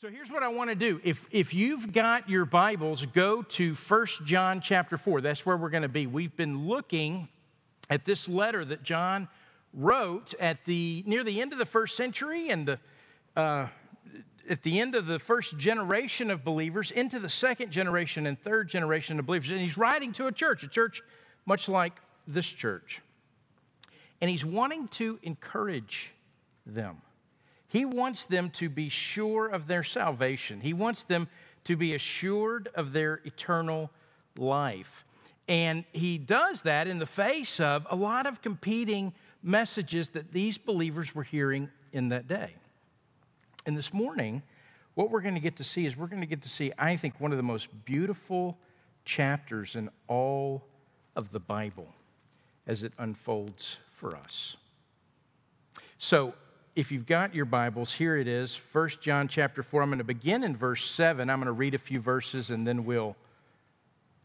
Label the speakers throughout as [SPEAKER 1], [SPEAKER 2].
[SPEAKER 1] So here's what I want to do. If, if you've got your Bibles, go to 1 John chapter 4. That's where we're going to be. We've been looking at this letter that John wrote at the, near the end of the first century and the, uh, at the end of the first generation of believers into the second generation and third generation of believers. And he's writing to a church, a church much like this church. And he's wanting to encourage them. He wants them to be sure of their salvation. He wants them to be assured of their eternal life. And he does that in the face of a lot of competing messages that these believers were hearing in that day. And this morning, what we're going to get to see is we're going to get to see, I think, one of the most beautiful chapters in all of the Bible as it unfolds for us. So, if you've got your Bibles, here it is, 1 John chapter 4. I'm going to begin in verse 7. I'm going to read a few verses and then we'll,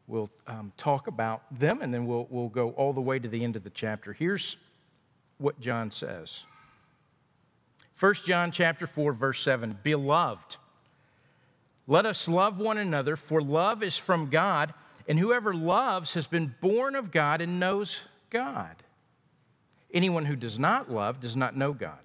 [SPEAKER 1] we'll um, talk about them and then we'll, we'll go all the way to the end of the chapter. Here's what John says 1 John chapter 4, verse 7 Beloved, let us love one another, for love is from God, and whoever loves has been born of God and knows God. Anyone who does not love does not know God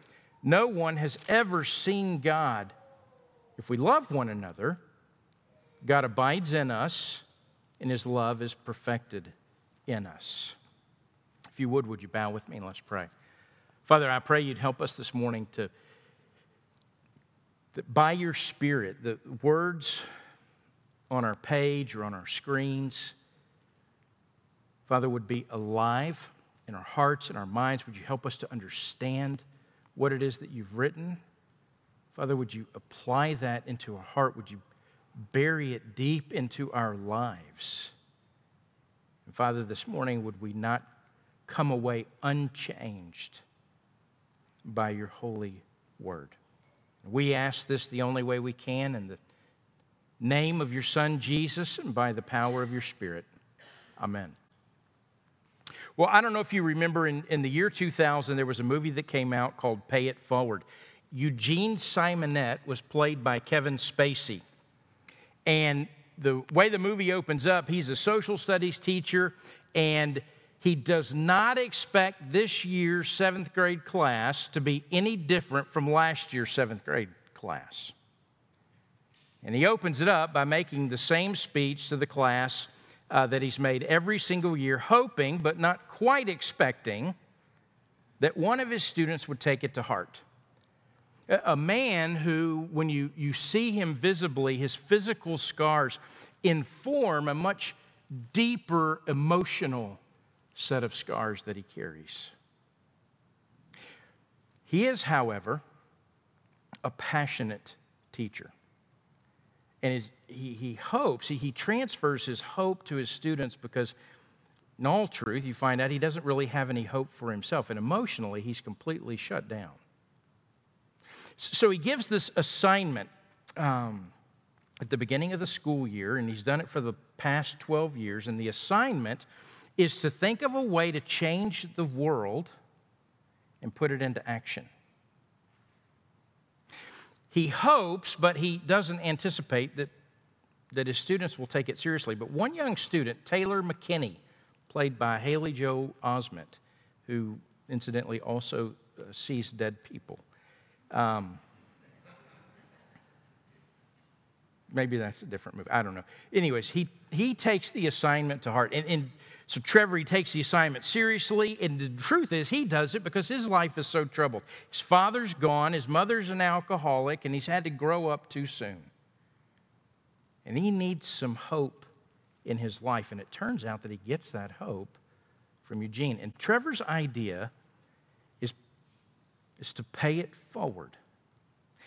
[SPEAKER 1] No one has ever seen God. If we love one another, God abides in us, and his love is perfected in us. If you would, would you bow with me and let's pray? Father, I pray you'd help us this morning to, that by your Spirit, the words on our page or on our screens, Father, would be alive in our hearts and our minds. Would you help us to understand? What it is that you've written. Father, would you apply that into our heart? Would you bury it deep into our lives? And Father, this morning, would we not come away unchanged by your holy word? We ask this the only way we can in the name of your Son, Jesus, and by the power of your Spirit. Amen. Well, I don't know if you remember in, in the year 2000, there was a movie that came out called Pay It Forward. Eugene Simonette was played by Kevin Spacey. And the way the movie opens up, he's a social studies teacher, and he does not expect this year's seventh grade class to be any different from last year's seventh grade class. And he opens it up by making the same speech to the class uh, that he's made every single year, hoping but not quite expecting that one of his students would take it to heart. A man who, when you, you see him visibly, his physical scars inform a much deeper emotional set of scars that he carries. He is, however, a passionate teacher. And he, he hopes, he, he transfers his hope to his students because, in all truth, you find out he doesn't really have any hope for himself. And emotionally, he's completely shut down. So he gives this assignment um, at the beginning of the school year, and he's done it for the past 12 years. And the assignment is to think of a way to change the world and put it into action. He hopes, but he doesn't anticipate that, that his students will take it seriously. But one young student, Taylor McKinney, played by Haley Joel Osment, who incidentally also uh, sees dead people. Um, maybe that's a different movie. I don't know. Anyways, he, he takes the assignment to heart. And, and so Trevor, he takes the assignment seriously, and the truth is, he does it because his life is so troubled. His father's gone, his mother's an alcoholic, and he's had to grow up too soon. And he needs some hope in his life, and it turns out that he gets that hope from Eugene. And Trevor's idea is, is to pay it forward.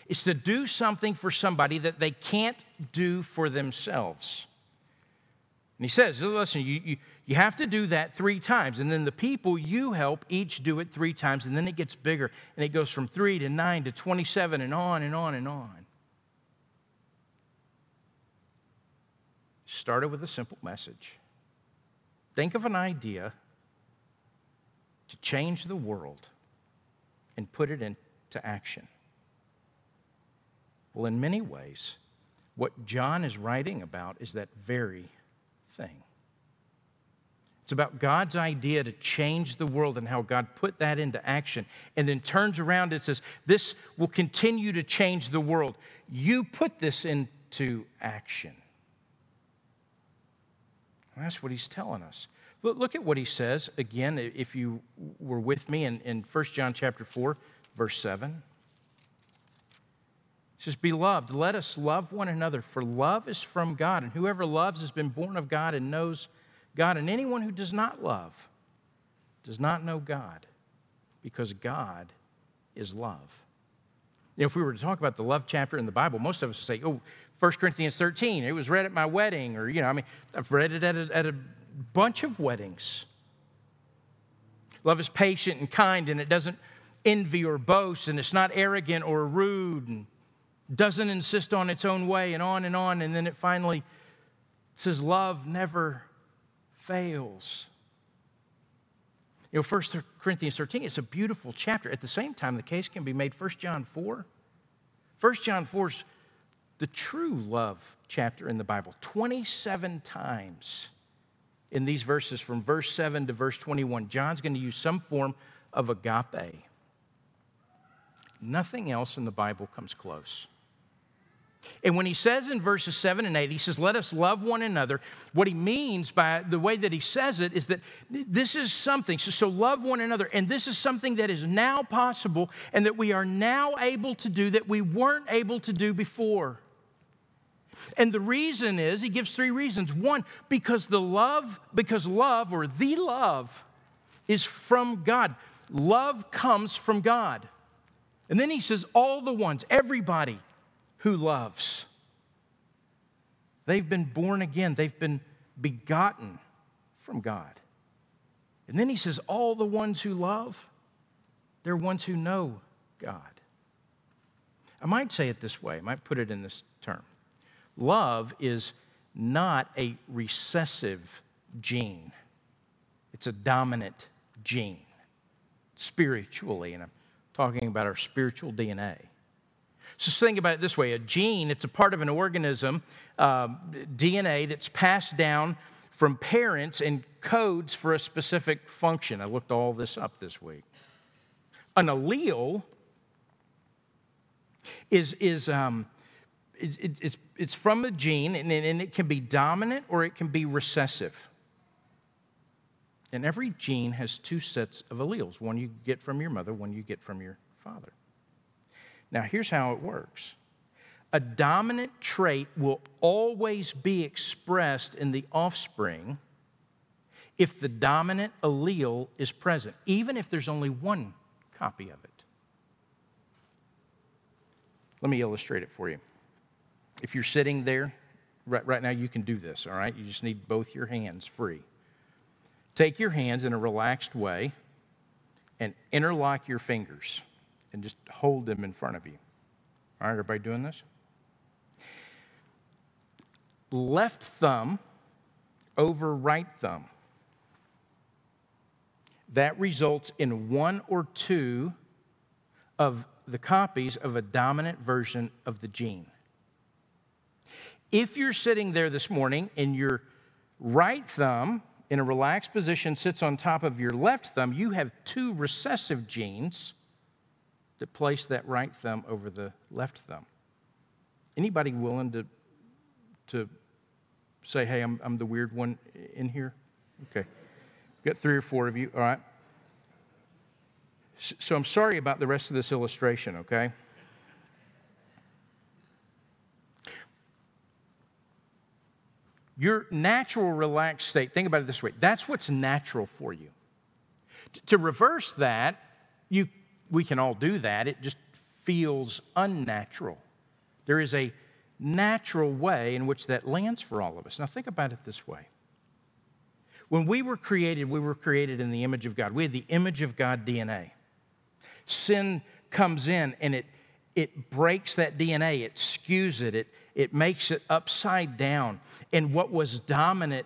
[SPEAKER 1] It's to do something for somebody that they can't do for themselves. And he says, listen, you, you, you have to do that three times. And then the people you help each do it three times. And then it gets bigger. And it goes from three to nine to 27 and on and on and on. Started with a simple message. Think of an idea to change the world and put it into action. Well, in many ways, what John is writing about is that very thing. It's about God's idea to change the world and how God put that into action and then turns around and says, This will continue to change the world. You put this into action. And that's what he's telling us. Look, at what he says again, if you were with me in, in 1 John chapter 4, verse 7. He says, Beloved, let us love one another, for love is from God, and whoever loves has been born of God and knows God. And anyone who does not love does not know God, because God is love. If we were to talk about the love chapter in the Bible, most of us would say, oh, 1 Corinthians 13, it was read at my wedding, or, you know, I mean, I've read it at a, at a bunch of weddings. Love is patient and kind, and it doesn't envy or boast, and it's not arrogant or rude, and doesn't insist on its own way, and on and on. And then it finally says, Love never fails. You know, 1 Corinthians 13, it's a beautiful chapter. At the same time, the case can be made 1 John 4. 1 John 4 is the true love chapter in the Bible. 27 times in these verses, from verse 7 to verse 21, John's going to use some form of agape. Nothing else in the Bible comes close. And when he says in verses 7 and 8, he says, Let us love one another, what he means by the way that he says it is that this is something. So, so, love one another. And this is something that is now possible and that we are now able to do that we weren't able to do before. And the reason is, he gives three reasons. One, because the love, because love or the love is from God. Love comes from God. And then he says, all the ones, everybody who loves. They've been born again, they've been begotten from God. And then he says, All the ones who love, they're ones who know God. I might say it this way, I might put it in this term. Love is not a recessive gene, it's a dominant gene spiritually. And I'm talking about our spiritual DNA. So think about it this way a gene, it's a part of an organism, uh, DNA that's passed down from parents and codes for a specific function. I looked all this up this week. An allele is, is, um, it's, it's from a gene, and it can be dominant or it can be recessive. And every gene has two sets of alleles one you get from your mother, one you get from your father. Now, here's how it works a dominant trait will always be expressed in the offspring if the dominant allele is present, even if there's only one copy of it. Let me illustrate it for you. If you're sitting there, right, right now you can do this, all right? You just need both your hands free. Take your hands in a relaxed way and interlock your fingers and just hold them in front of you. All right, everybody doing this? Left thumb over right thumb. That results in one or two of the copies of a dominant version of the gene. If you're sitting there this morning and your right thumb in a relaxed position sits on top of your left thumb, you have two recessive genes that place that right thumb over the left thumb. Anybody willing to, to say, hey, I'm, I'm the weird one in here? Okay. Got three or four of you, all right? So I'm sorry about the rest of this illustration, okay? Your natural relaxed state, think about it this way that's what's natural for you. To reverse that, you we can all do that. It just feels unnatural. There is a natural way in which that lands for all of us. Now, think about it this way. When we were created, we were created in the image of God. We had the image of God DNA. Sin comes in and it, it breaks that DNA, it skews it, it, it makes it upside down. And what was dominant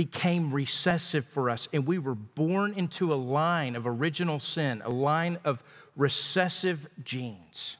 [SPEAKER 1] became recessive for us. And we were born into a line of original sin, a line of recessive genes.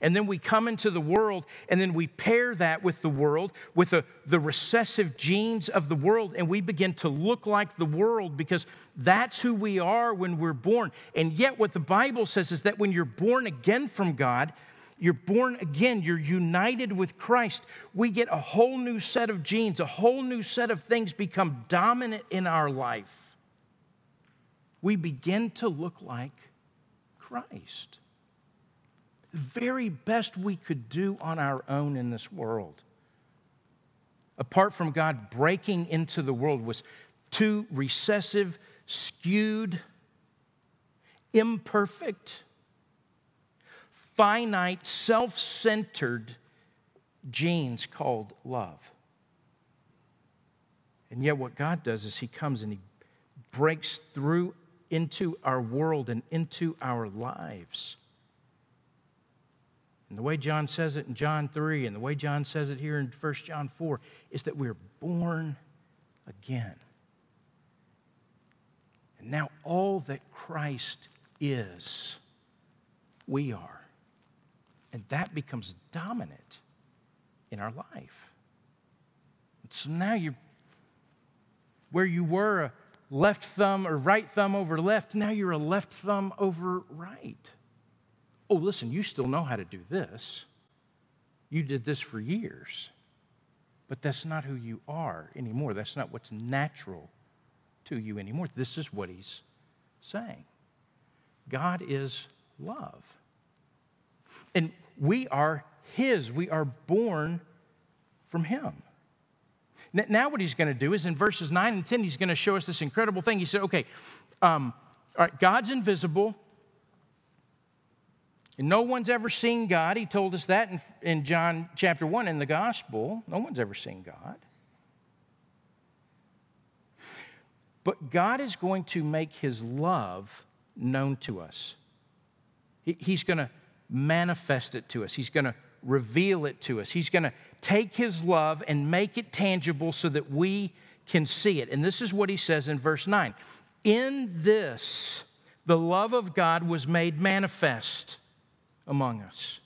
[SPEAKER 1] And then we come into the world, and then we pair that with the world, with the, the recessive genes of the world, and we begin to look like the world because that's who we are when we're born. And yet, what the Bible says is that when you're born again from God, you're born again, you're united with Christ, we get a whole new set of genes, a whole new set of things become dominant in our life. We begin to look like Christ the very best we could do on our own in this world. Apart from God breaking into the world was too recessive, skewed, imperfect, finite, self centered genes called love. And yet, what God does is He comes and He breaks through into our world and into our lives. And the way John says it in John 3 and the way John says it here in 1 John 4 is that we're born again. And now all that Christ is, we are. And that becomes dominant in our life. And so now you're where you were a left thumb or right thumb over left, now you're a left thumb over right oh, listen, you still know how to do this. You did this for years. But that's not who you are anymore. That's not what's natural to you anymore. This is what he's saying God is love. And we are his, we are born from him. Now, what he's going to do is in verses 9 and 10, he's going to show us this incredible thing. He said, okay, um, all right, God's invisible, and no one's ever seen God. He told us that in, in John chapter 1 in the gospel. No one's ever seen God. But God is going to make his love known to us. He, he's going to manifest it to us, he's going to reveal it to us. He's going to take his love and make it tangible so that we can see it. And this is what he says in verse 9 In this, the love of God was made manifest among us.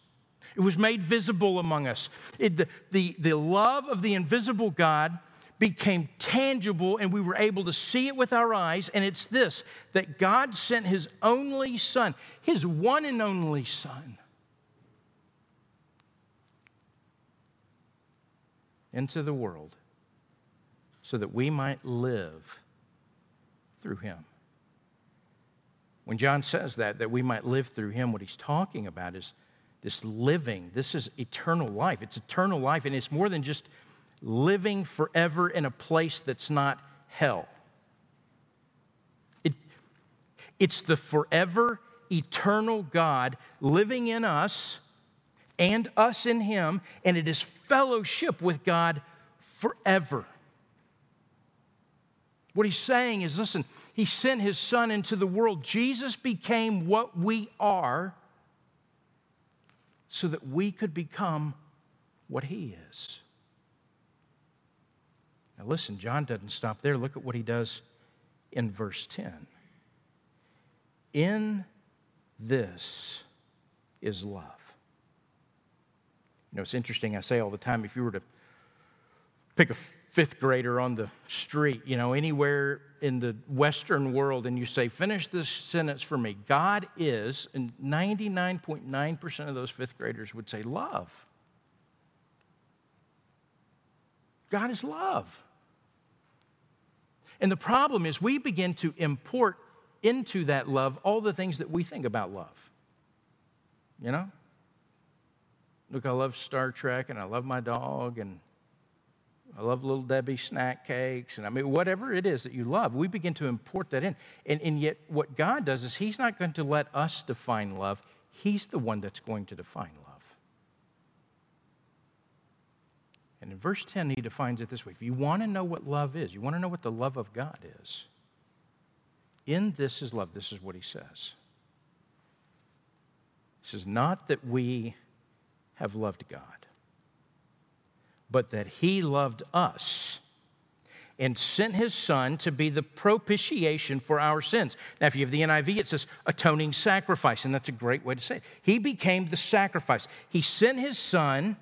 [SPEAKER 1] It was made visible among us. It, the, the, the love of the invisible God became tangible and we were able to see it with our eyes. And it's this that God sent His only Son, His one and only Son, into the world so that we might live through Him. When John says that, that we might live through him, what he's talking about is this living. This is eternal life. It's eternal life, and it's more than just living forever in a place that's not hell. It, it's the forever, eternal God living in us and us in Him, and it is fellowship with God forever. What he's saying is listen, he sent his son into the world. Jesus became what we are so that we could become what he is. Now, listen, John doesn't stop there. Look at what he does in verse 10. In this is love. You know, it's interesting, I say all the time if you were to pick a fifth grader on the street, you know, anywhere in the Western world, and you say, finish this sentence for me. God is, and 99.9% of those fifth graders would say, love. God is love. And the problem is, we begin to import into that love all the things that we think about love. You know? Look, I love Star Trek and I love my dog and I love Little Debbie snack cakes, and I mean, whatever it is that you love, we begin to import that in. And, and yet, what God does is He's not going to let us define love, He's the one that's going to define love. And in verse 10, he defines it this way If you want to know what love is, you want to know what the love of God is, in this is love. This is what he says. He says, Not that we have loved God, but that he loved us and sent his son to be the propitiation for our sins. Now, if you have the NIV, it says atoning sacrifice, and that's a great way to say it. He became the sacrifice. He sent his son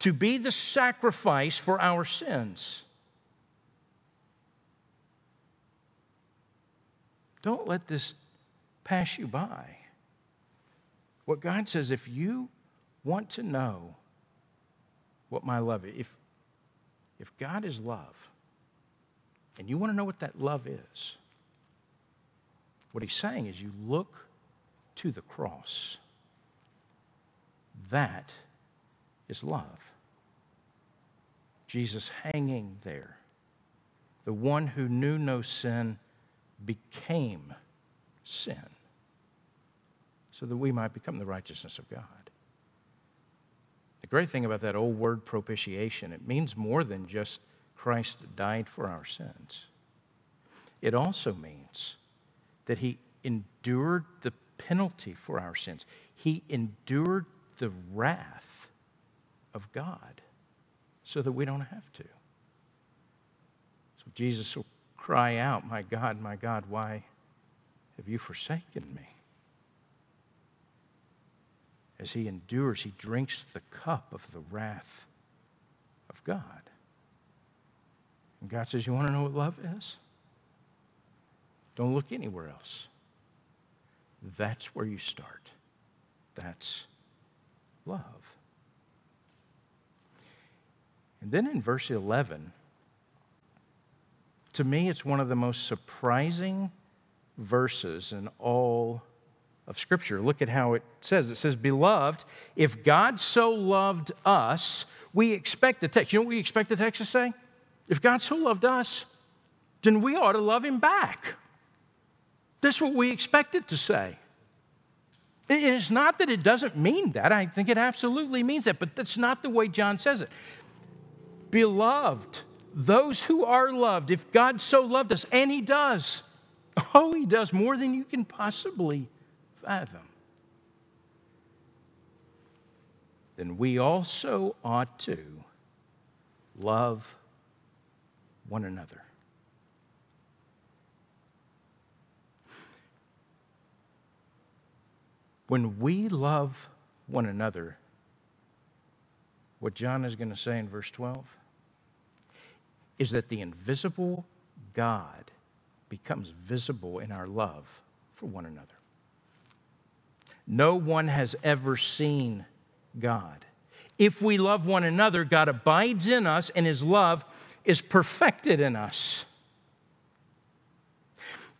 [SPEAKER 1] to be the sacrifice for our sins. Don't let this pass you by. What God says, if you want to know what my love is, if, if God is love, and you want to know what that love is, what he's saying is you look to the cross. That is love. Jesus hanging there, the one who knew no sin became sin so that we might become the righteousness of God. The great thing about that old word propitiation, it means more than just Christ died for our sins. It also means that he endured the penalty for our sins. He endured the wrath of God so that we don't have to. So Jesus will cry out, My God, my God, why have you forsaken me? As he endures, he drinks the cup of the wrath of God. And God says, You want to know what love is? Don't look anywhere else. That's where you start. That's love. And then in verse 11, to me, it's one of the most surprising verses in all of Scripture. Look at how it says. It says, Beloved, if God so loved us, we expect the text. You know what we expect the text to say? If God so loved us, then we ought to love him back. That's what we expect it to say. It's not that it doesn't mean that. I think it absolutely means that, but that's not the way John says it. Beloved, those who are loved, if God so loved us, and He does, oh, He does more than you can possibly fathom, then we also ought to love one another. When we love one another, what John is going to say in verse 12 is that the invisible God becomes visible in our love for one another. No one has ever seen God. If we love one another, God abides in us and his love is perfected in us.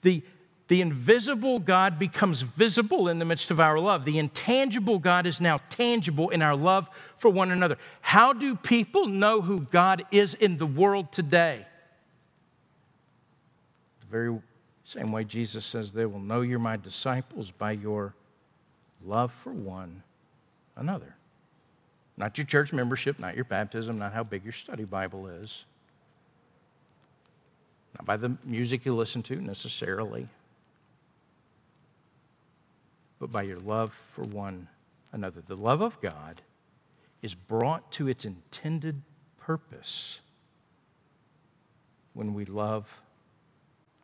[SPEAKER 1] The the invisible God becomes visible in the midst of our love. The intangible God is now tangible in our love for one another. How do people know who God is in the world today? The very same way Jesus says, They will know you're my disciples by your love for one another. Not your church membership, not your baptism, not how big your study Bible is, not by the music you listen to necessarily but by your love for one another. The love of God is brought to its intended purpose when we love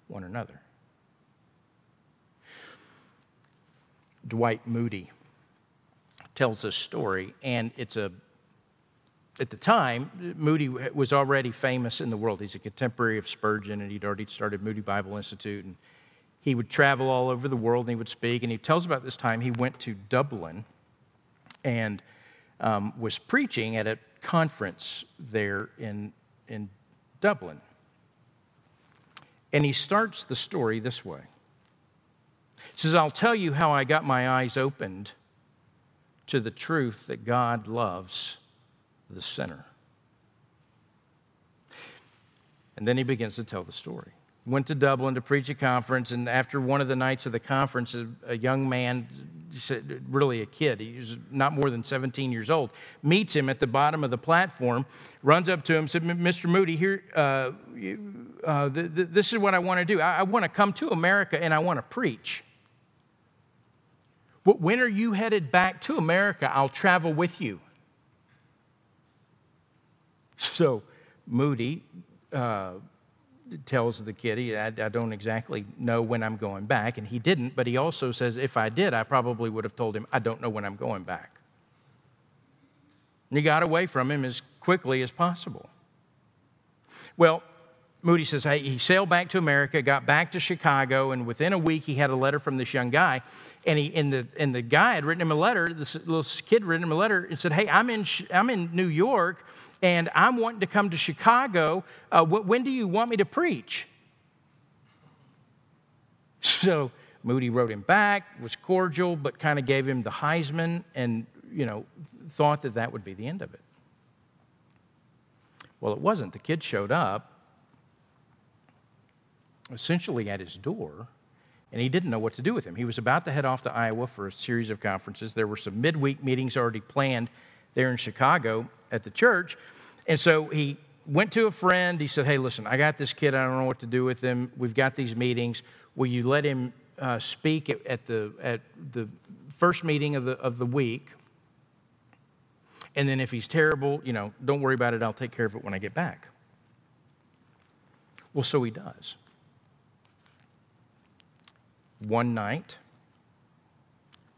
[SPEAKER 1] one another. Dwight Moody tells a story, and it's a at the time, Moody was already famous in the world. He's a contemporary of Spurgeon, and he'd already started Moody Bible Institute. And he would travel all over the world and he would speak. And he tells about this time he went to Dublin and um, was preaching at a conference there in, in Dublin. And he starts the story this way. He says, I'll tell you how I got my eyes opened to the truth that God loves the sinner. And then he begins to tell the story. Went to Dublin to preach a conference, and after one of the nights of the conference, a, young man, really a kid, he was not more than 17 years old, meets him at the bottom of the platform, runs up to him, said, "Mr. Moody, here, uh, uh, th- th- this is what I want to do. I, I want to come to America and I want to preach. When are you headed back to America? I'll travel with you." So Moody. Uh, tells the kid, I, I, don't exactly know when I'm going back. And he didn't, but he also says, if I did, I probably would have told him, I don't know when I'm going back. And he got away from him as quickly as possible. Well, Moody says, hey, he sailed back to America, got back to Chicago, and within a week he had a letter from this young guy. And, he, and, the, and the guy had written him a letter, this little kid written him a letter and said, Hey, I'm in, I'm in New York and I'm wanting to come to Chicago. Uh, when do you want me to preach? So Moody wrote him back, was cordial, but kind of gave him the Heisman and, you know, thought that that would be the end of it. Well, it wasn't. The kid showed up essentially at his door, and he didn't know what to do with him. He was about to head off to Iowa for a series of conferences. There were some midweek meetings already planned there in Chicago at the church. And so he went to a friend. He said, Hey, listen, I got this kid. I don't know what to do with him. We've got these meetings. Will you let him uh, speak at, at, the, at the first meeting of the, of the week? And then if he's terrible, you know, don't worry about it. I'll take care of it when I get back. Well, so he does. One night,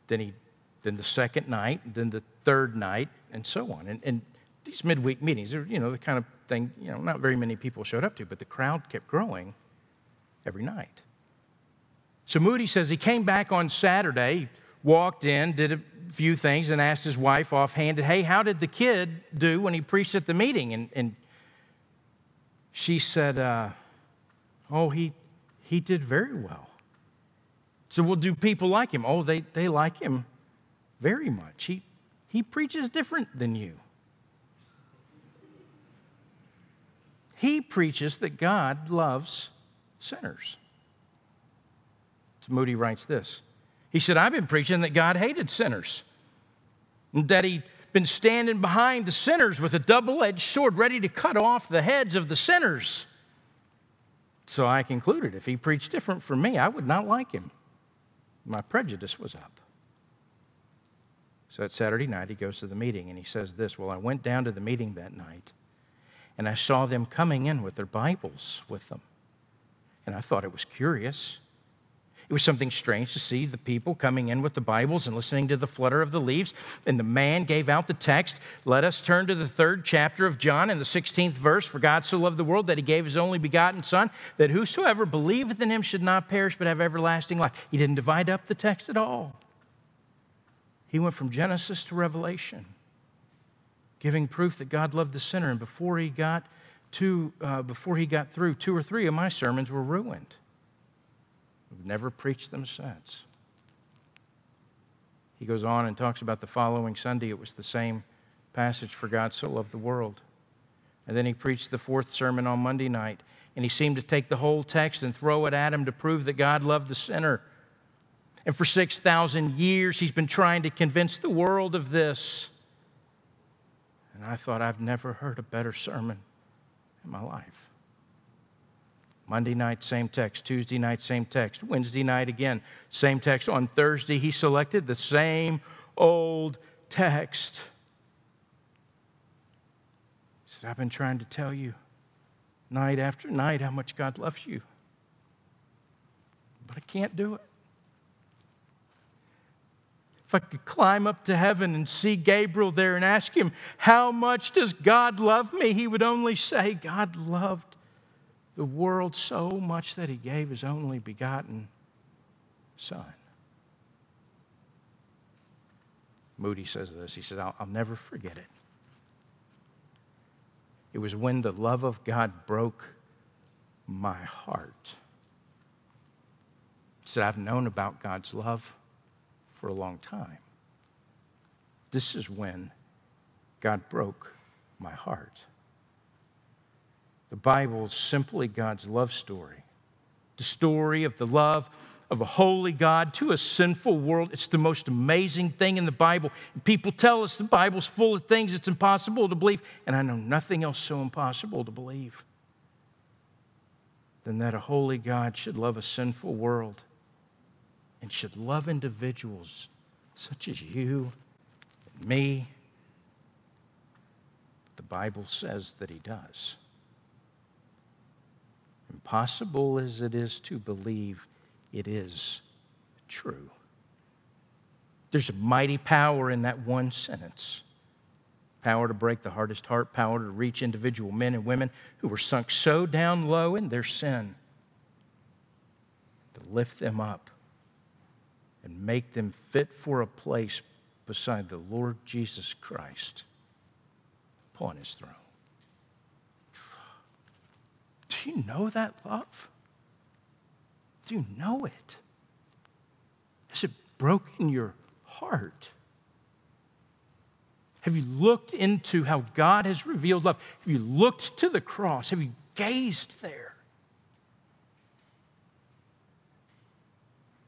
[SPEAKER 1] then he then the second night, then the third night, and so on. And, and these midweek meetings are, you know, the kind of thing, you know, not very many people showed up to, but the crowd kept growing every night. So Moody says he came back on Saturday, walked in, did a few things, and asked his wife offhanded, Hey, how did the kid do when he preached at the meeting? And, and she said, uh, Oh, he, he did very well. So, well, do people like him? Oh, they, they like him very much. He, he preaches different than you. He preaches that God loves sinners. So Moody writes this. He said, I've been preaching that God hated sinners, and that He'd been standing behind the sinners with a double edged sword, ready to cut off the heads of the sinners. So I concluded if he preached different from me, I would not like him. My prejudice was up. So that Saturday night, he goes to the meeting and he says this Well, I went down to the meeting that night and I saw them coming in with their Bibles with them. And I thought it was curious. It was something strange to see the people coming in with the Bibles and listening to the flutter of the leaves. And the man gave out the text. Let us turn to the third chapter of John in the 16th verse. For God so loved the world that he gave his only begotten Son, that whosoever believeth in him should not perish but have everlasting life. He didn't divide up the text at all. He went from Genesis to Revelation, giving proof that God loved the sinner. And before he got to, uh, before he got through, two or three of my sermons were ruined. I've never preached them since. He goes on and talks about the following Sunday. It was the same passage, for God so loved the world. And then he preached the fourth sermon on Monday night, and he seemed to take the whole text and throw it at him to prove that God loved the sinner. And for 6,000 years, he's been trying to convince the world of this. And I thought, I've never heard a better sermon in my life. Monday night, same text. Tuesday night, same text. Wednesday night, again, same text. On Thursday, he selected the same old text. He said, I've been trying to tell you night after night how much God loves you, but I can't do it. If I could climb up to heaven and see Gabriel there and ask him, How much does God love me? He would only say, God loved the world so much that he gave his only begotten Son. Moody says this. He says, I'll, I'll never forget it. It was when the love of God broke my heart. He said, I've known about God's love for a long time. This is when God broke my heart. The Bible is simply God's love story The story of the love of a holy God to a sinful world. It's the most amazing thing in the Bible. And people tell us the Bible's full of things it's impossible to believe, and I know nothing else so impossible to believe than that a holy God should love a sinful world and should love individuals such as you and me. The Bible says that He does. Impossible as it is to believe, it is true. There's a mighty power in that one sentence power to break the hardest heart, power to reach individual men and women who were sunk so down low in their sin, to lift them up and make them fit for a place beside the Lord Jesus Christ upon his throne. Do you know that love? Do you know it? Has it broken your heart? Have you looked into how God has revealed love? Have you looked to the cross? Have you gazed there?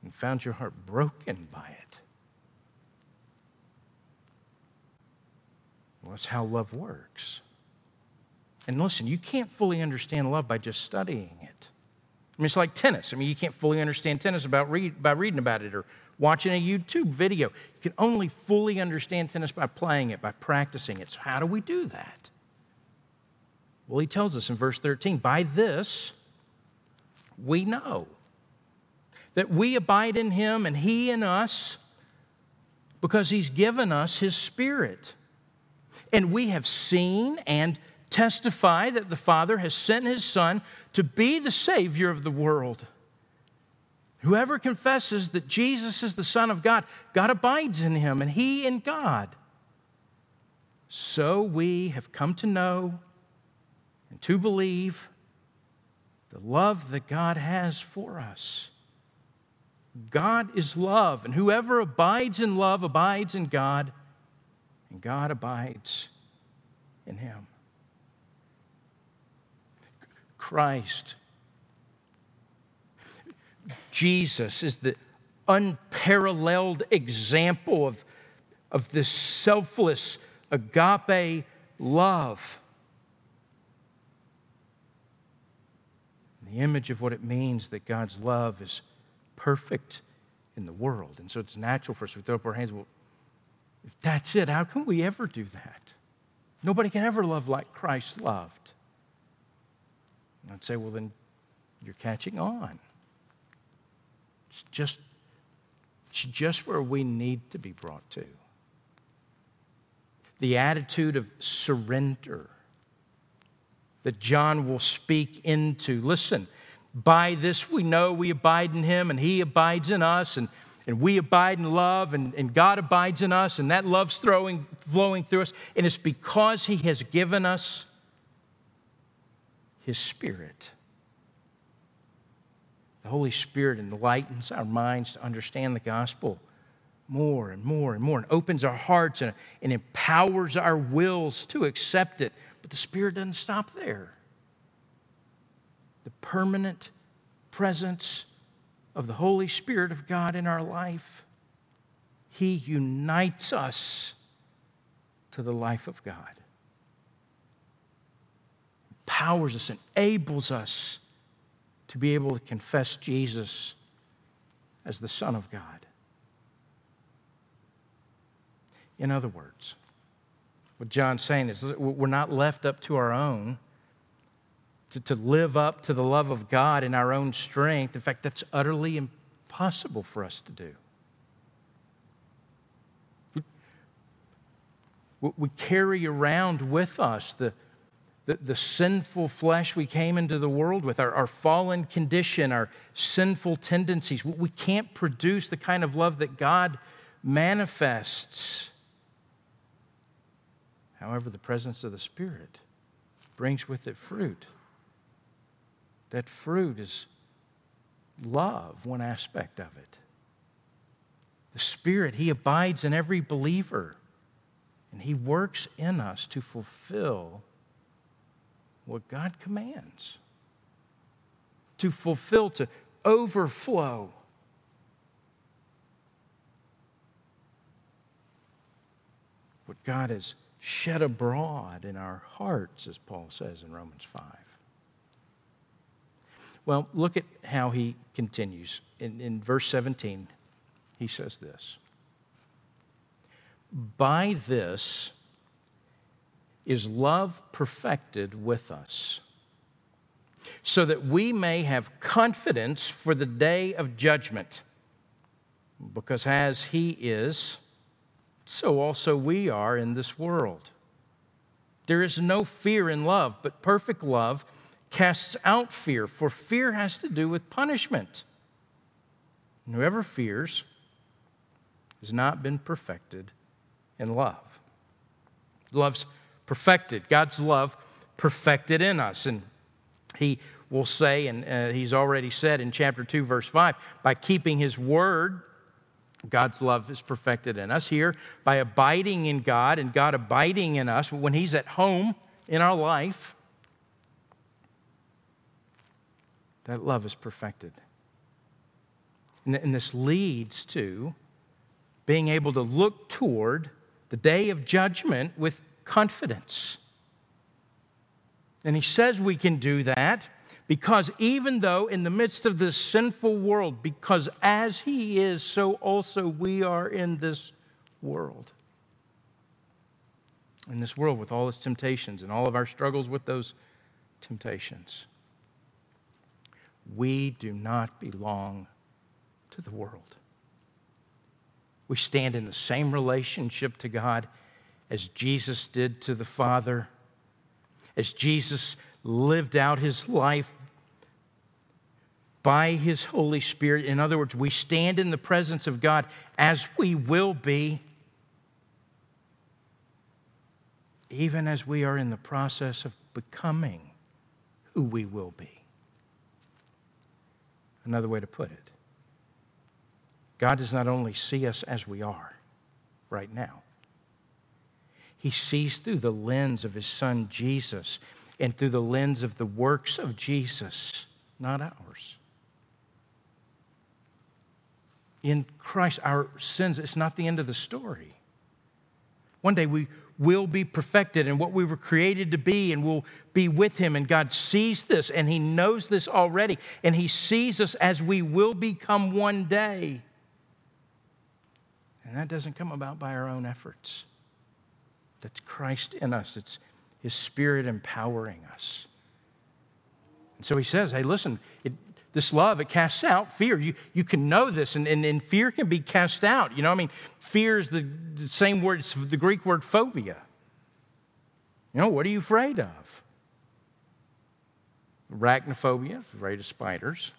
[SPEAKER 1] And found your heart broken by it? Well, that's how love works. And listen, you can't fully understand love by just studying it. I mean, it's like tennis. I mean, you can't fully understand tennis about read, by reading about it or watching a YouTube video. You can only fully understand tennis by playing it, by practicing it. So, how do we do that? Well, he tells us in verse 13 by this we know that we abide in him and he in us because he's given us his spirit. And we have seen and testify that the Father has sent his Son to be the Savior of the world. Whoever confesses that Jesus is the Son of God, God abides in him and he in God. So we have come to know and to believe the love that God has for us. God is love, and whoever abides in love abides in God, and God abides in him. Christ Jesus is the unparalleled example of, of this selfless agape love. The image of what it means that God's love is perfect in the world. And so it's natural for us to throw up our hands. Well, if that's it, how can we ever do that? Nobody can ever love like Christ loved. And I'd say, well, then you're catching on. It's just, it's just where we need to be brought to. The attitude of surrender that John will speak into. Listen, by this we know we abide in him and he abides in us, and, and we abide in love, and, and God abides in us, and that love's throwing, flowing through us. And it's because he has given us his spirit. The Holy Spirit enlightens our minds to understand the gospel more and more and more and opens our hearts and, and empowers our wills to accept it. But the Spirit doesn't stop there. The permanent presence of the Holy Spirit of God in our life, He unites us to the life of God, empowers us, enables us to be able to confess Jesus as the Son of God. In other words, what John's saying is we're not left up to our own to, to live up to the love of God in our own strength. In fact, that's utterly impossible for us to do. We, carry around with us the, the, the sinful flesh we came into the world with, our, our fallen condition, our sinful tendencies. We can't produce the kind of love that God manifests. However, the presence of the Spirit brings with it fruit. That fruit is love, one aspect of it. The Spirit, He abides in every believer, and He works in us to fulfill what God commands. to fulfill, to overflow. What God has shed abroad in our hearts, as Paul says in Romans 5. Well, look at how he continues. In, in verse 17, he says this By this is love perfected with us, so that we may have confidence for the day of judgment. Because as he is, so also we are in this world. There is no fear in love, but perfect love casts out fear, for fear has to do with punishment. And whoever fears has not been perfected in love. Love's perfected, God's love perfected in us. And he will say, and uh, he's already said in chapter 2, verse 5, by keeping his word, God's love is perfected in us here by abiding in God and God abiding in us when He's at home in our life. That love is perfected. And this leads to being able to look toward the day of judgment with confidence. And He says we can do that because even though in the midst of this sinful world, because as He is, so also we are in this world. In this world with all its temptations and all of our struggles with those temptations. We do not belong to the world. We stand in the same relationship to God as Jesus did to the Father, as Jesus lived out his life by His Holy Spirit. In other words, we stand in the presence of God as we will be, even as we are in the process of becoming who we will be. Another way to put it. God does not only see us as we are right now, He sees through the lens of His Son Jesus and through the lens of the works of Jesus, not ours. In Christ, our sins, it's not the end of the story. One day we will be perfected in what we were created to be, and we'll be with Him. And God sees this, and He knows this already, and He sees us as we will become one day. And that doesn't come about by our own efforts. That's Christ in us, it's His Spirit empowering us. And so He says, hey, listen, it, this love, it casts out fear. You, you can know this, and, and, and fear can be cast out. You know, I mean, fear is the, the same word, it's the Greek word phobia. You know, what are you afraid of? Arachnophobia, afraid of spiders.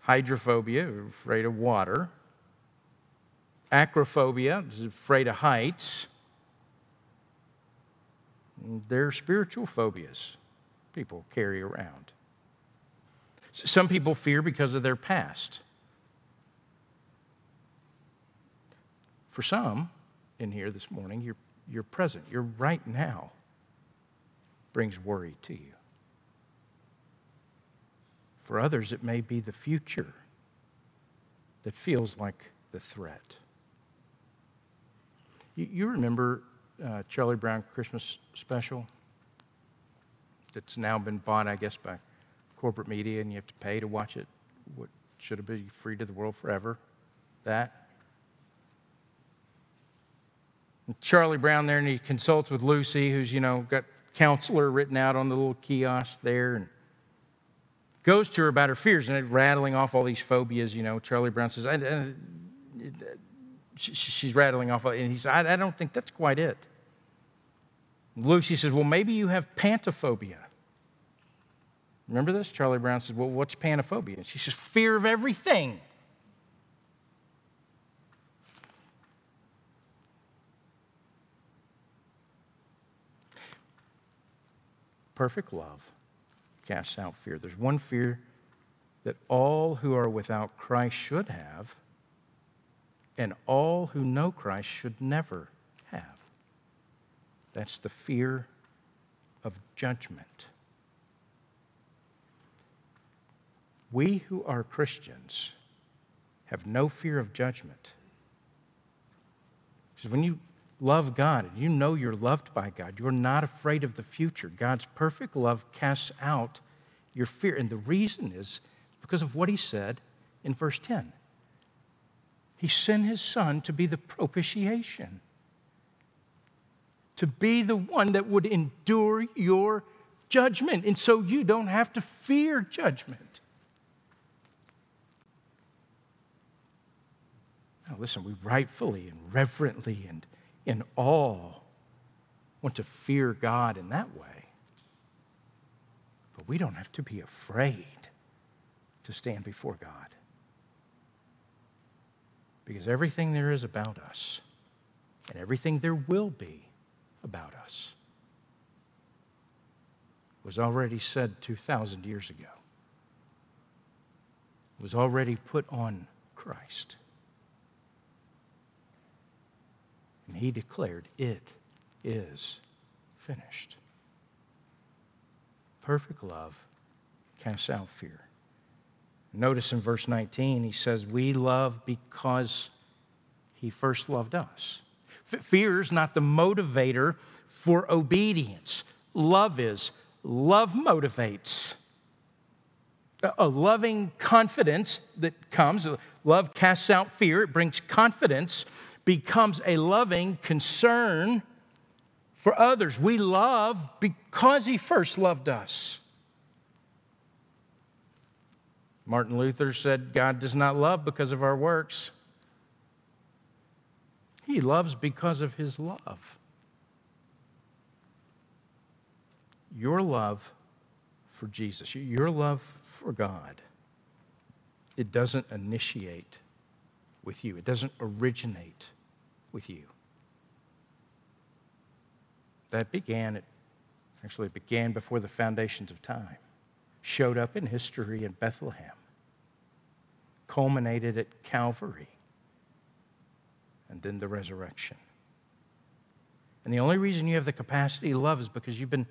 [SPEAKER 1] Hydrophobia, afraid of water. Acrophobia, afraid of heights. They're spiritual phobias people carry around. Some people fear because of their past. For some in here this morning, your, your present, your right now, brings worry to you. For others, it may be the future that feels like the threat. You, you remember uh, Charlie Brown Christmas special that's now been bought, I guess, by corporate media and you have to pay to watch it. What should have been free to the world forever? That. And Charlie Brown there, and he consults with Lucy, who's, you know, got counselor written out on the little kiosk there, and goes to her about her fears and rattling off all these phobias. You know, Charlie Brown says, I, she's rattling off, and he says, I don't think that's quite it. Lucy says, Well, maybe you have pantophobia. Remember this? Charlie Brown says, Well, what's panophobia? She says, Fear of everything. Perfect love casts out fear. There's one fear that all who are without Christ should have, and all who know Christ should never have. That's the fear of judgment. We who are Christians have no fear of judgment. Because when you love God and you know you're loved by God, you're not afraid of the future. God's perfect love casts out your fear. And the reason is because of what he said in verse 10. He sent his son to be the propitiation, to be the one that would endure your judgment. And so you don't have to fear judgment. Now, listen, we rightfully and reverently and in awe want to fear God in that way. But we don't have to be afraid to stand before God. Because everything there is about us and everything there will be about us was already said 2,000 years ago, was already put on Christ. And he declared, It is finished. Perfect love casts out fear. Notice in verse 19, he says, We love because he first loved us. Fear is not the motivator for obedience. Love is. Love motivates. A loving confidence that comes, love casts out fear, it brings confidence becomes a loving concern for others. We love because he first loved us. Martin Luther said, God does not love because of our works. He loves because of his love. Your love for Jesus, your love for God, it doesn't initiate with you, it doesn't originate with you. That began, it actually began before the foundations of time, showed up in history in Bethlehem, culminated at Calvary, and then the resurrection. And the only reason you have the capacity to love is because you've been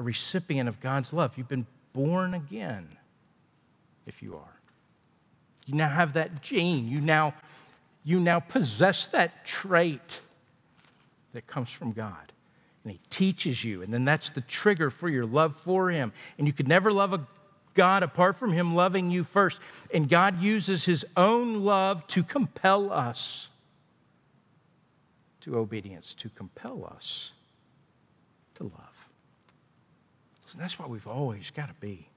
[SPEAKER 1] a recipient of God's love. You've been born again, if you are. You now have that gene. You now you now possess that trait that comes from God. And He teaches you, and then that's the trigger for your love for Him. And you could never love a God apart from Him loving you first. And God uses His own love to compel us to obedience, to compel us to love. So that's why we've always got to be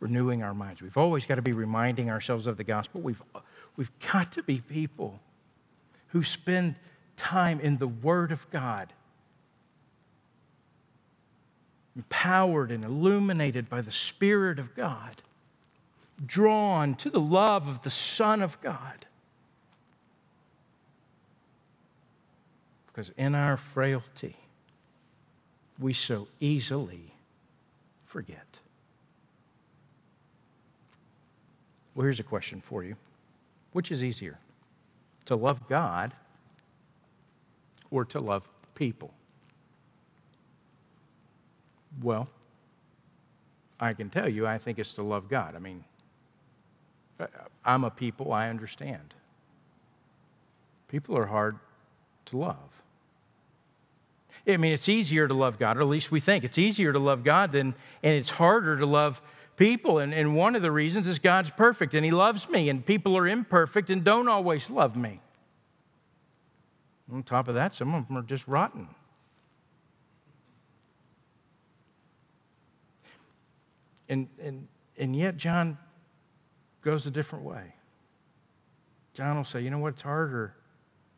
[SPEAKER 1] renewing our minds. We've always got to be reminding ourselves of the gospel. We've We've got to be people who spend time in the Word of God, empowered and illuminated by the Spirit of God, drawn to the love of the Son of God. Because in our frailty, we so easily forget. Well, here's a question for you. Which is easier, to love God or to love people? Well, I can tell you, I think it's to love God. I mean, uh, I'm a people, I understand. People are hard to love. I mean, it's easier to love God, or at least we think it's easier to love God than, and it's harder to love people. And, and one of the reasons is God's perfect and He loves me, and people are imperfect and don't always love me. On top of that, some of them are just rotten. And, and, and yet, John goes a different way. John will say, you know what? It's harder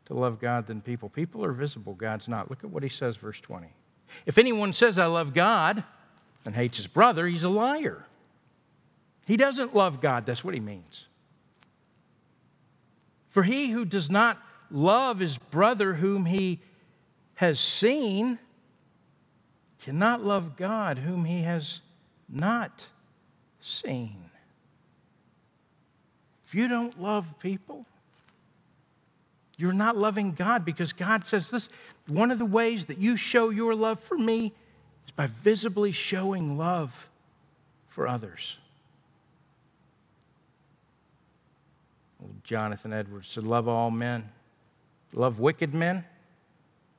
[SPEAKER 1] to love God than people. People are visible, God's not. Look at what he says, verse 20. If anyone says, I love God, and hates his brother, he's a liar. He doesn't love God, that's what he means. For he who does not love his brother whom he has seen cannot love God whom he has not seen. If you don't love people, you're not loving God because God says this one of the ways that you show your love for me is by visibly showing love for others. Jonathan Edwards said, Love all men, love wicked men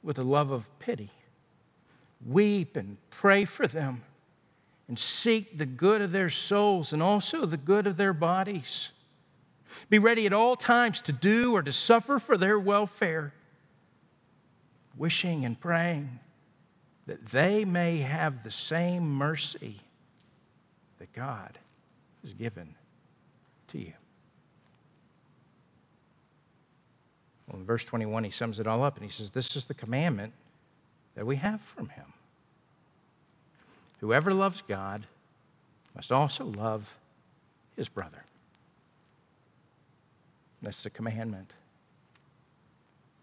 [SPEAKER 1] with a love of pity. Weep and pray for them and seek the good of their souls and also the good of their bodies. Be ready at all times to do or to suffer for their welfare, wishing and praying that they may have the same mercy that God has given to you. Well, in verse 21, he sums it all up and he says, This is the commandment that we have from him. Whoever loves God must also love his brother. That's the commandment.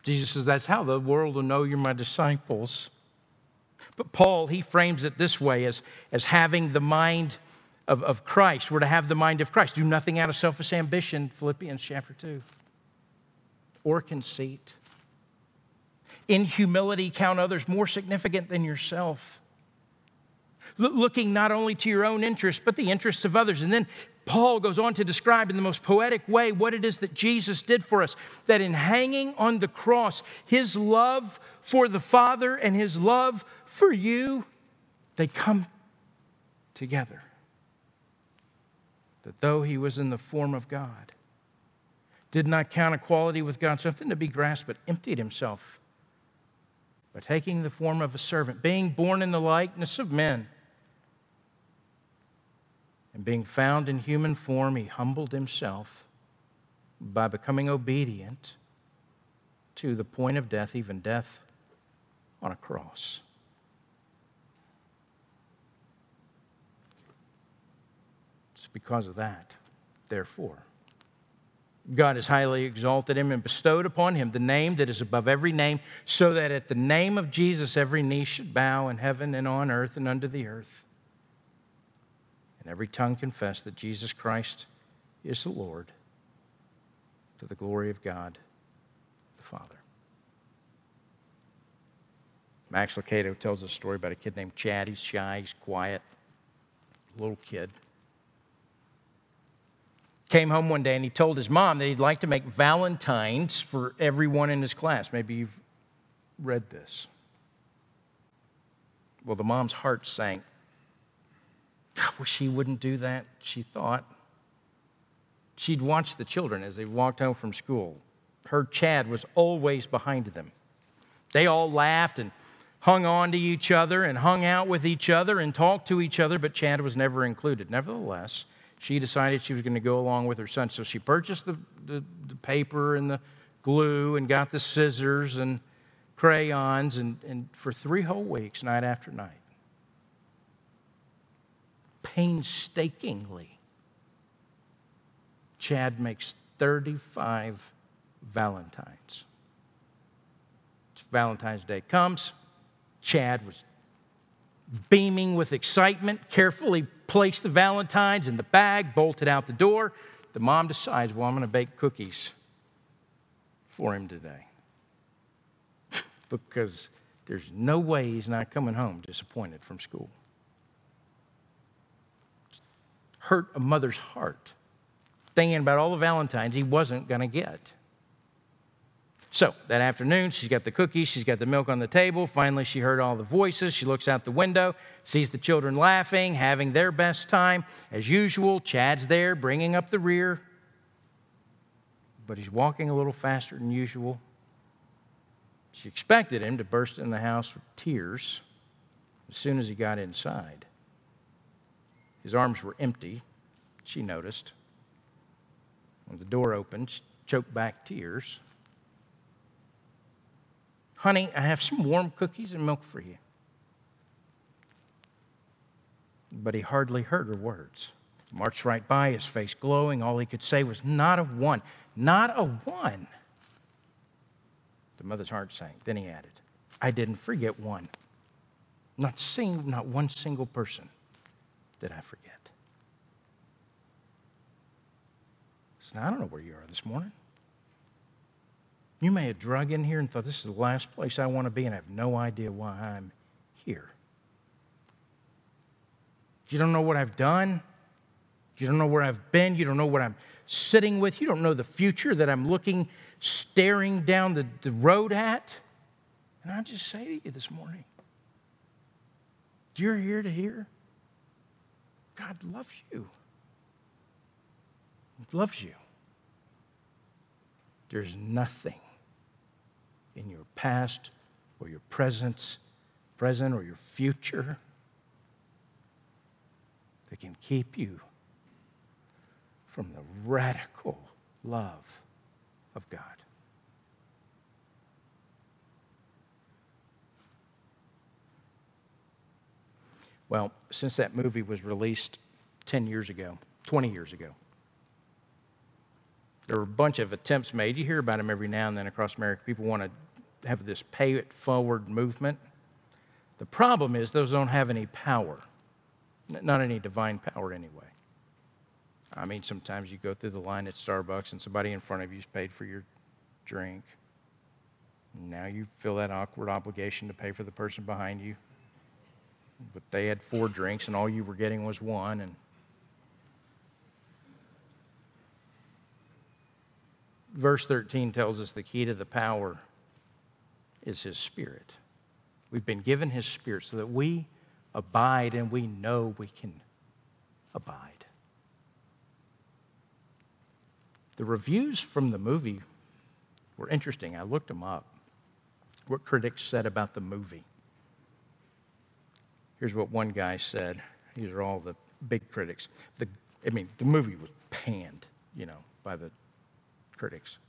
[SPEAKER 1] Jesus says, That's how the world will know you're my disciples. But Paul, he frames it this way as, as having the mind of, of Christ. We're to have the mind of Christ. Do nothing out of selfish ambition, Philippians chapter 2, or conceit. In humility, count others more significant than yourself. Looking not only to your own interests, but the interests of others. And then Paul goes on to describe in the most poetic way what it is that Jesus did for us. That in hanging on the cross, his love for the Father and his love for you, they come together. That though he was in the form of God, did not count equality with God something to be grasped, but emptied himself by taking the form of a servant, being born in the likeness of men and being found in human form, he humbled himself by becoming obedient to the point of death, even death on a cross. It's because of that, therefore. God has highly exalted him and bestowed upon him the name that is above every name, so that at the name of Jesus every knee should bow in heaven and on earth and under the earth and every tongue confess that Jesus Christ is the Lord to the glory of God the Father. Max Lucado tells a story about a kid named Chad. He's shy, he's quiet, little kid. Came home one day and he told his mom that he'd like to make Valentines for everyone in his class. Maybe you've read this. Well, the mom's heart sank I wish he wouldn't do that, she thought. She'd watch the children as they walked home from school. Her Chad was always behind them. They all laughed and hung on to each other and hung out with each other and talked to each other, but Chad was never included. Nevertheless, she decided she was going to go along with her son. So she purchased the, the, the paper and the glue and got the scissors and crayons, and, and for three whole weeks, night after night, painstakingly. Chad makes 35 Valentines. Valentine's Day comes. Chad was beaming with excitement, carefully placed the Valentines in the bag, bolted out the door. The mom decides, well, I'm going to bake cookies for him today. because there's no way he's not coming home disappointed from school. hurt a mother's heart, thinking about all the Valentines he wasn't going to get. So that afternoon, she's got the cookies, she's got the milk on the table. Finally, she heard all the voices. She looks out the window, sees the children laughing, having their best time. As usual, Chad's there, bringing up the rear, but he's walking a little faster than usual. She expected him to burst in the house with tears as soon as he got inside. His arms were empty, she noticed. When the door opened, she choked back tears. Honey, I have some warm cookies and milk for you. But he hardly heard her words. Marched right by, his face glowing. All he could say was, Not a one, not a one. The mother's heart sank. Then he added, I didn't forget one. Not, sing, not one single person did I forget? So now I don't know where you are this morning. You may have drug in here and thought, this is the last place I want to be, and I have no idea why I'm here. You don't know what I've done. You don't know where I've been. You don't know what I'm sitting with. You don't know the future that I'm looking, staring down the, the road at. And I just say to you this morning, you're here to hear. God loves you. He loves you. There's nothing in your past or your present, present or your future that can keep you from the radical love of God. Well, since that movie was released 10 years ago, 20 years ago, there were a bunch of attempts made. You hear about them every now and then across America. People want to have this pay it forward movement. The problem is those don't have any power, not any divine power anyway. I mean, sometimes you go through the line at Starbucks and somebody in front of you you's paid for your drink. Now you feel that awkward obligation to pay for the person behind you but they had four drinks and all you were getting was one and verse 13 tells us the key to the power is his spirit. We've been given his spirit so that we abide and we know we can abide. The reviews from the movie were interesting. I looked them up. What critics said about the movie. Here's what one guy said. These are all the big critics. The, I mean, the movie was panned, you know, by the critics.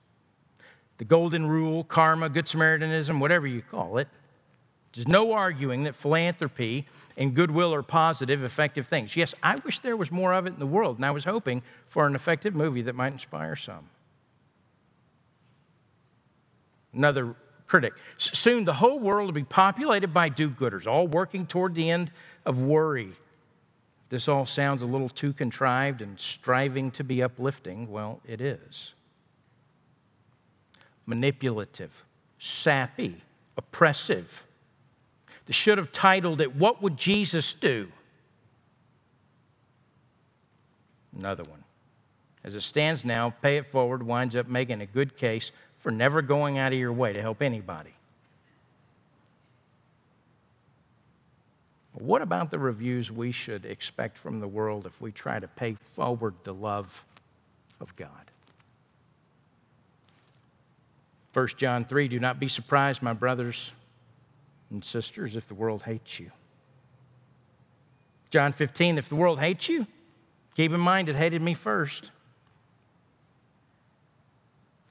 [SPEAKER 1] The golden rule, karma, good Samaritanism, whatever you call it. There's no arguing that philanthropy and goodwill are positive, effective things. Yes, I wish there was more of it in the world, and I was hoping for an effective movie that might inspire some. Another critic. Soon the whole world will be populated by do gooders, all working toward the end of worry. This all sounds a little too contrived and striving to be uplifting. Well, it is. Manipulative, sappy, oppressive. They should have titled it, What Would Jesus Do? Another one. As it stands now, Pay It Forward winds up making a good case for never going out of your way to help anybody. What about the reviews we should expect from the world if we try to pay forward the love of God? 1 John 3 Do not be surprised, my brothers and sisters, if the world hates you. John 15 If the world hates you, keep in mind it hated me first.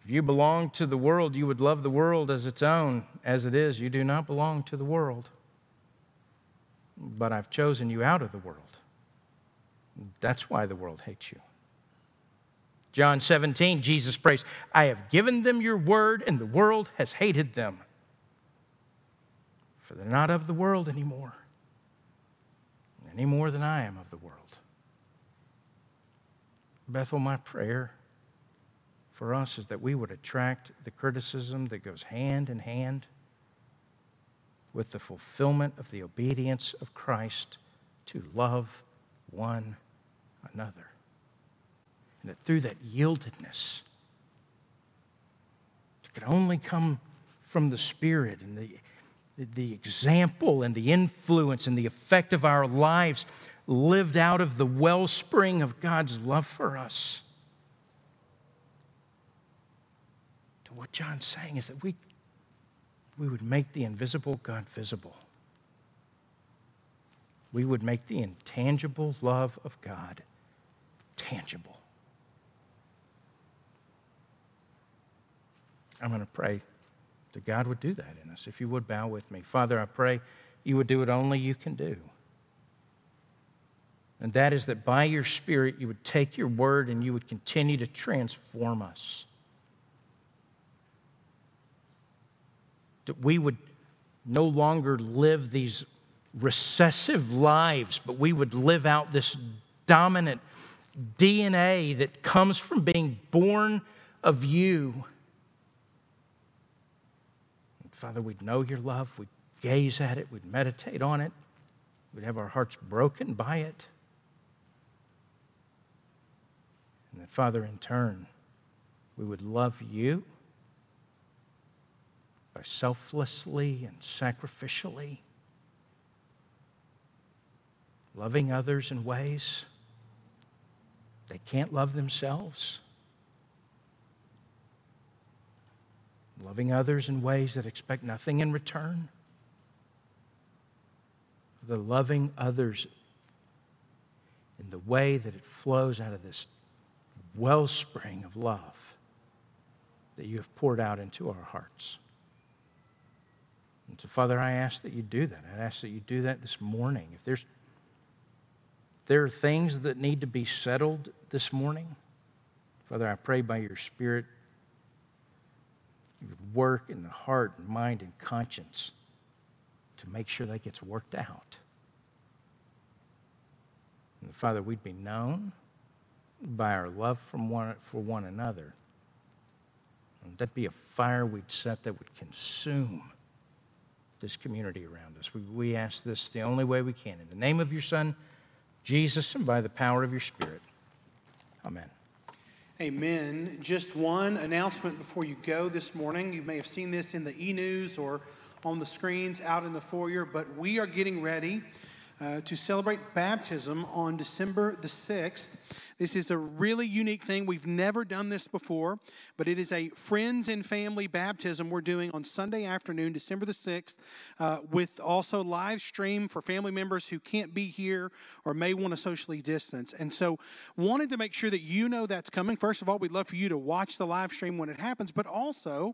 [SPEAKER 1] If you belong to the world, you would love the world as its own. As it is, you do not belong to the world. But I've chosen you out of the world. That's why the world hates you. John 17, Jesus prays, I have given them your word, and the world has hated them. For they're not of the world anymore, any more than I am of the world. Bethel, my prayer for us is that we would attract the criticism that goes hand in hand with the fulfillment of the obedience of Christ to love one another. And that through that yieldedness, it could only come from the Spirit and the, the example and the influence and the effect of our lives lived out of the wellspring of God's love for us. To what John's saying is that we, we would make the invisible God visible. We would make the intangible love of God tangible. I'm going to pray that God would do that in us. If you would bow with me. Father, I pray you would do what only you can do. And that is that by your Spirit, you would take your word and you would continue to transform us. that we would no longer live these recessive lives, but we would live out this dominant DNA that comes from being born of you. Father, we'd know your love, we'd gaze at it, we'd meditate on it, we'd have our hearts broken by it. And that, Father, in turn, we would love you by selflessly and sacrificially loving others in ways they can't love themselves, loving others in ways that expect nothing in return, the loving others in the way that it flows out of this wellspring of love that you have poured out into our hearts. And so, Father, I ask that you do that. I ask that you do that this morning. If there's there are things that need to be settled this morning, Father, I pray by your Spirit would work in the heart and mind and conscience to make sure that gets worked out. And Father, we'd be known by our love from one, for one another. And that'd be a fire we'd set that would consume this community around us. We, we ask this the only way we can. In the name of your Son, Jesus, and by the power of your Spirit. Amen.
[SPEAKER 2] Amen. Just one announcement before you go this morning. You may have seen this in the e news or on the screens out in the foyer, but we are getting ready uh, to celebrate baptism on December the 6th. This is a really unique thing. We've never done this before, but it is a friends and family baptism we're doing on Sunday afternoon, December the 6th, uh, with also live stream for family members who can't be here or may want to socially distance. And so, wanted to make sure that you know that's coming. First of all, we'd love for you to watch the live stream when it happens, but also,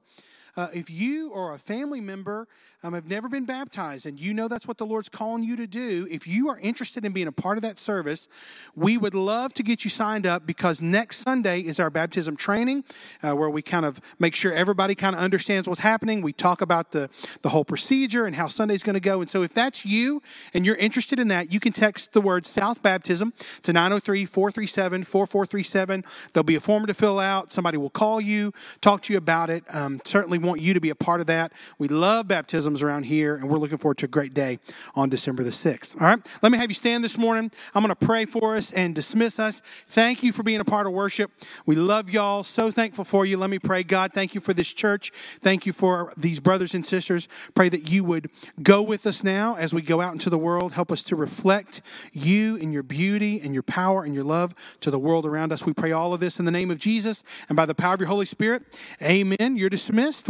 [SPEAKER 2] uh, if you or a family member um, have never been baptized and you know that's what the Lord's calling you to do, if you are interested in being a part of that service, we would love to get you signed up because next Sunday is our baptism training uh, where we kind of make sure everybody kind of understands what's happening. We talk about the, the whole procedure and how Sunday's going to go. And so if that's you and you're interested in that, you can text the word South Baptism to 903 437 4437. There'll be a form to fill out. Somebody will call you, talk to you about it. Um, certainly want you to be a part of that. We love baptisms around here, and we're looking forward to a great day on December the 6th. All right, let me have you stand this morning. I'm going to pray for us and dismiss us. Thank you for being a part of worship. We love y'all. So thankful for you. Let me pray, God, thank you for this church. Thank you for these brothers and sisters. Pray that you would go with us now as we go out into the world. Help us to reflect you and your beauty and your power and your love to the world around us. We pray all of this in the name of Jesus and by the power of your Holy Spirit. Amen. You're dismissed.